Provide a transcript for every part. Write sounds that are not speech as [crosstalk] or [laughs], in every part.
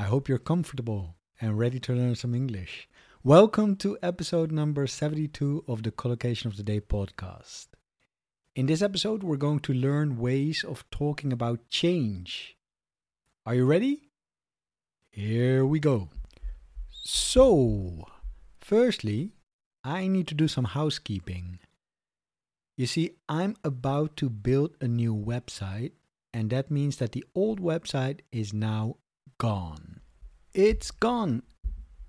I hope you're comfortable and ready to learn some English. Welcome to episode number 72 of the Collocation of the Day podcast. In this episode, we're going to learn ways of talking about change. Are you ready? Here we go. So, firstly, I need to do some housekeeping. You see, I'm about to build a new website, and that means that the old website is now gone. It's gone.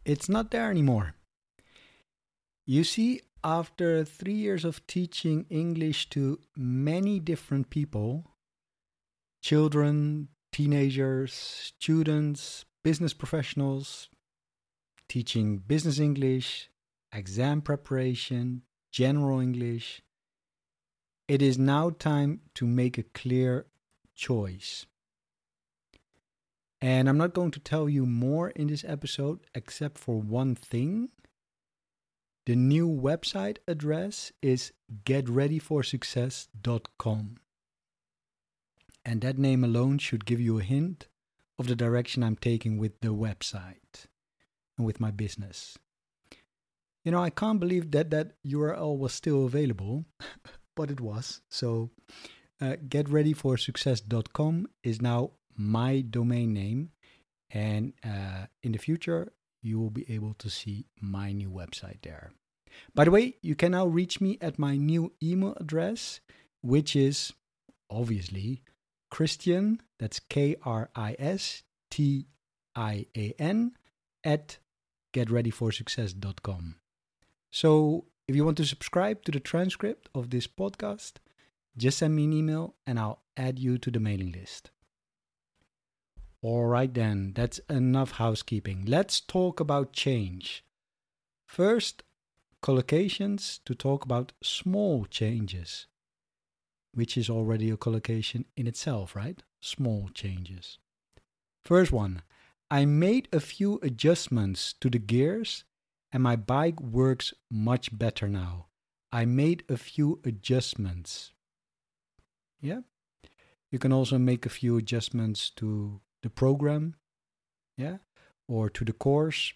It's not there anymore. You see, after three years of teaching English to many different people children, teenagers, students, business professionals, teaching business English, exam preparation, general English, it is now time to make a clear choice. And I'm not going to tell you more in this episode except for one thing. The new website address is getreadyforsuccess.com. And that name alone should give you a hint of the direction I'm taking with the website and with my business. You know, I can't believe that that URL was still available, [laughs] but it was. So, uh, getreadyforsuccess.com is now my domain name. And uh, in the future, you will be able to see my new website there. By the way, you can now reach me at my new email address, which is obviously Kristian, that's K R I S T I A N, at getreadyforsuccess.com. So if you want to subscribe to the transcript of this podcast, just send me an email and I'll add you to the mailing list. All right, then, that's enough housekeeping. Let's talk about change. First, collocations to talk about small changes, which is already a collocation in itself, right? Small changes. First one I made a few adjustments to the gears and my bike works much better now. I made a few adjustments. Yeah. You can also make a few adjustments to the program, yeah, or to the course.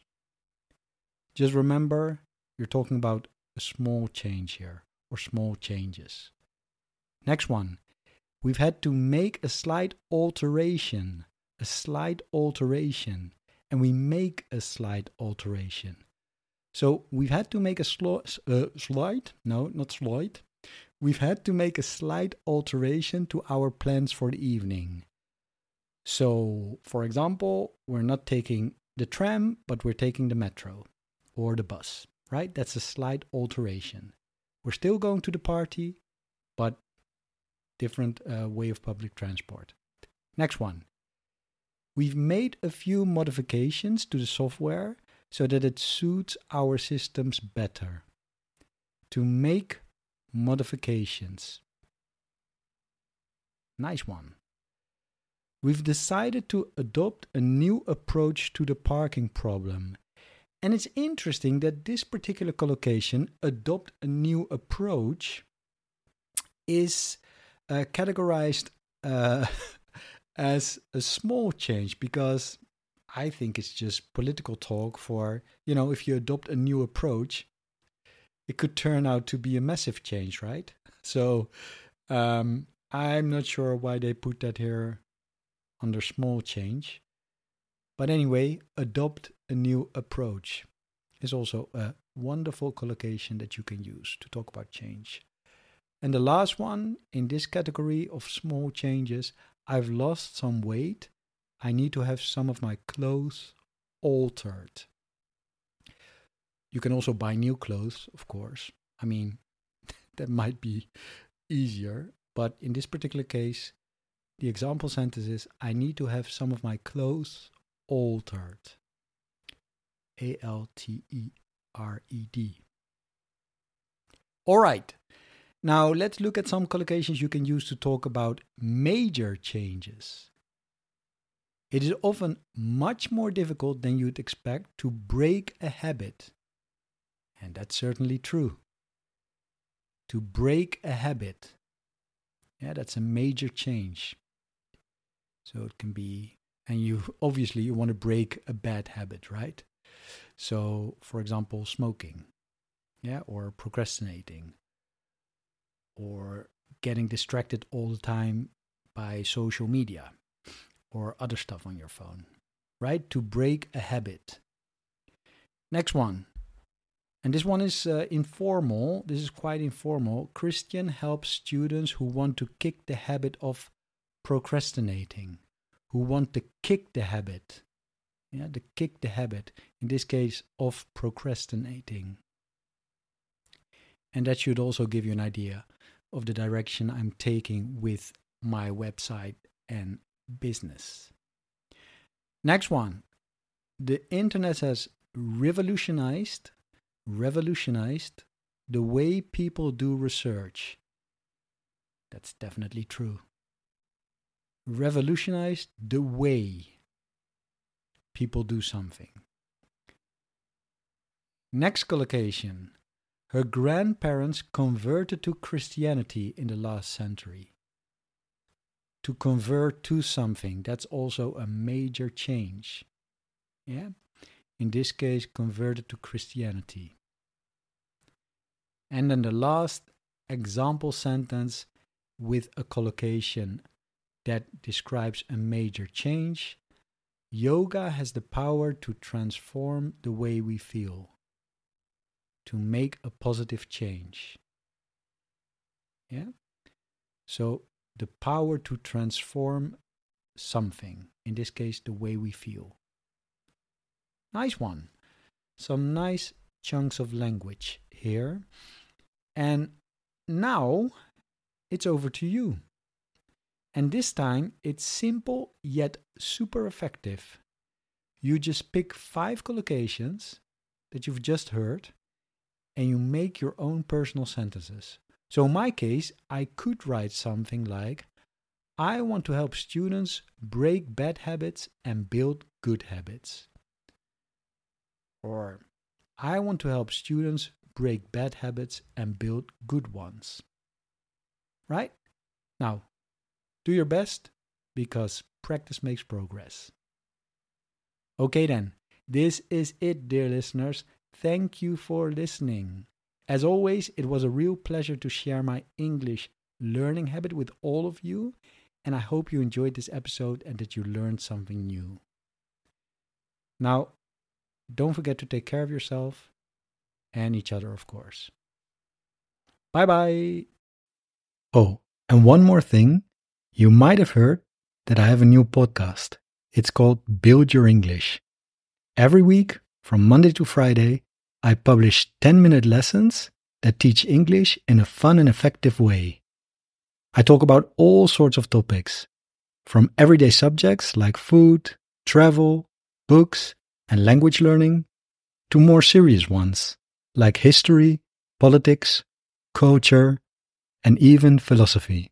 Just remember you're talking about a small change here or small changes. Next one. We've had to make a slight alteration, a slight alteration, and we make a slight alteration. So we've had to make a sl- uh, slight, no, not slight. We've had to make a slight alteration to our plans for the evening. So, for example, we're not taking the tram, but we're taking the metro or the bus, right? That's a slight alteration. We're still going to the party, but different uh, way of public transport. Next one. We've made a few modifications to the software so that it suits our systems better. To make modifications. Nice one we've decided to adopt a new approach to the parking problem. And it's interesting that this particular collocation, adopt a new approach, is uh, categorized uh, [laughs] as a small change because I think it's just political talk for, you know, if you adopt a new approach, it could turn out to be a massive change, right? So um, I'm not sure why they put that here under small change. But anyway, adopt a new approach is also a wonderful collocation that you can use to talk about change. And the last one in this category of small changes, I've lost some weight. I need to have some of my clothes altered. You can also buy new clothes, of course. I mean, [laughs] that might be easier, but in this particular case, the example sentence is I need to have some of my clothes altered. A L T E R E D. All right. Now let's look at some collocations you can use to talk about major changes. It is often much more difficult than you'd expect to break a habit. And that's certainly true. To break a habit. Yeah, that's a major change. So it can be, and you obviously you want to break a bad habit, right? So, for example, smoking, yeah, or procrastinating, or getting distracted all the time by social media or other stuff on your phone, right? To break a habit. Next one. And this one is uh, informal. This is quite informal. Kristian helps students who want to kick the habit of procrastinating, who want to kick the habit. Yeah, to kick the habit, in this case, of procrastinating. And that should also give you an idea of the direction I'm taking with my website and business. Next one. The internet has revolutionized revolutionized the way people do research. That's definitely true. Revolutionized the way people do something. Next collocation. Her grandparents converted to Christianity in the last century. To convert to something, that's also a major change. Yeah? In this case, converted to Christianity. And then the last example sentence with a collocation that describes a major change. Yoga has the power to transform the way we feel to make a positive change. Yeah? So the power to transform something, in this case, the way we feel. Nice one. Some nice chunks of language here. And now it's over to you. And this time it's simple yet super effective. You just pick five collocations that you've just heard and you make your own personal sentences. So, in my case, I could write something like I want to help students break bad habits and build good habits. Or I want to help students break bad habits and build good ones. Right? Now, do your best because practice makes progress. Okay, then, this is it, dear listeners. Thank you for listening. As always, it was a real pleasure to share my English learning habit with all of you, and I hope you enjoyed this episode and that you learned something new. Now, don't forget to take care of yourself and each other, of course. Bye bye. Oh, and one more thing. You might have heard that I have a new podcast. It's called Build Your English. Every week, from Monday to Friday, I publish 10 minute lessons that teach English in a fun and effective way. I talk about all sorts of topics, from everyday subjects like food, travel, books, and language learning, to more serious ones like history, politics, culture, and even philosophy.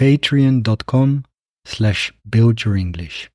Patreon.com slash build your English.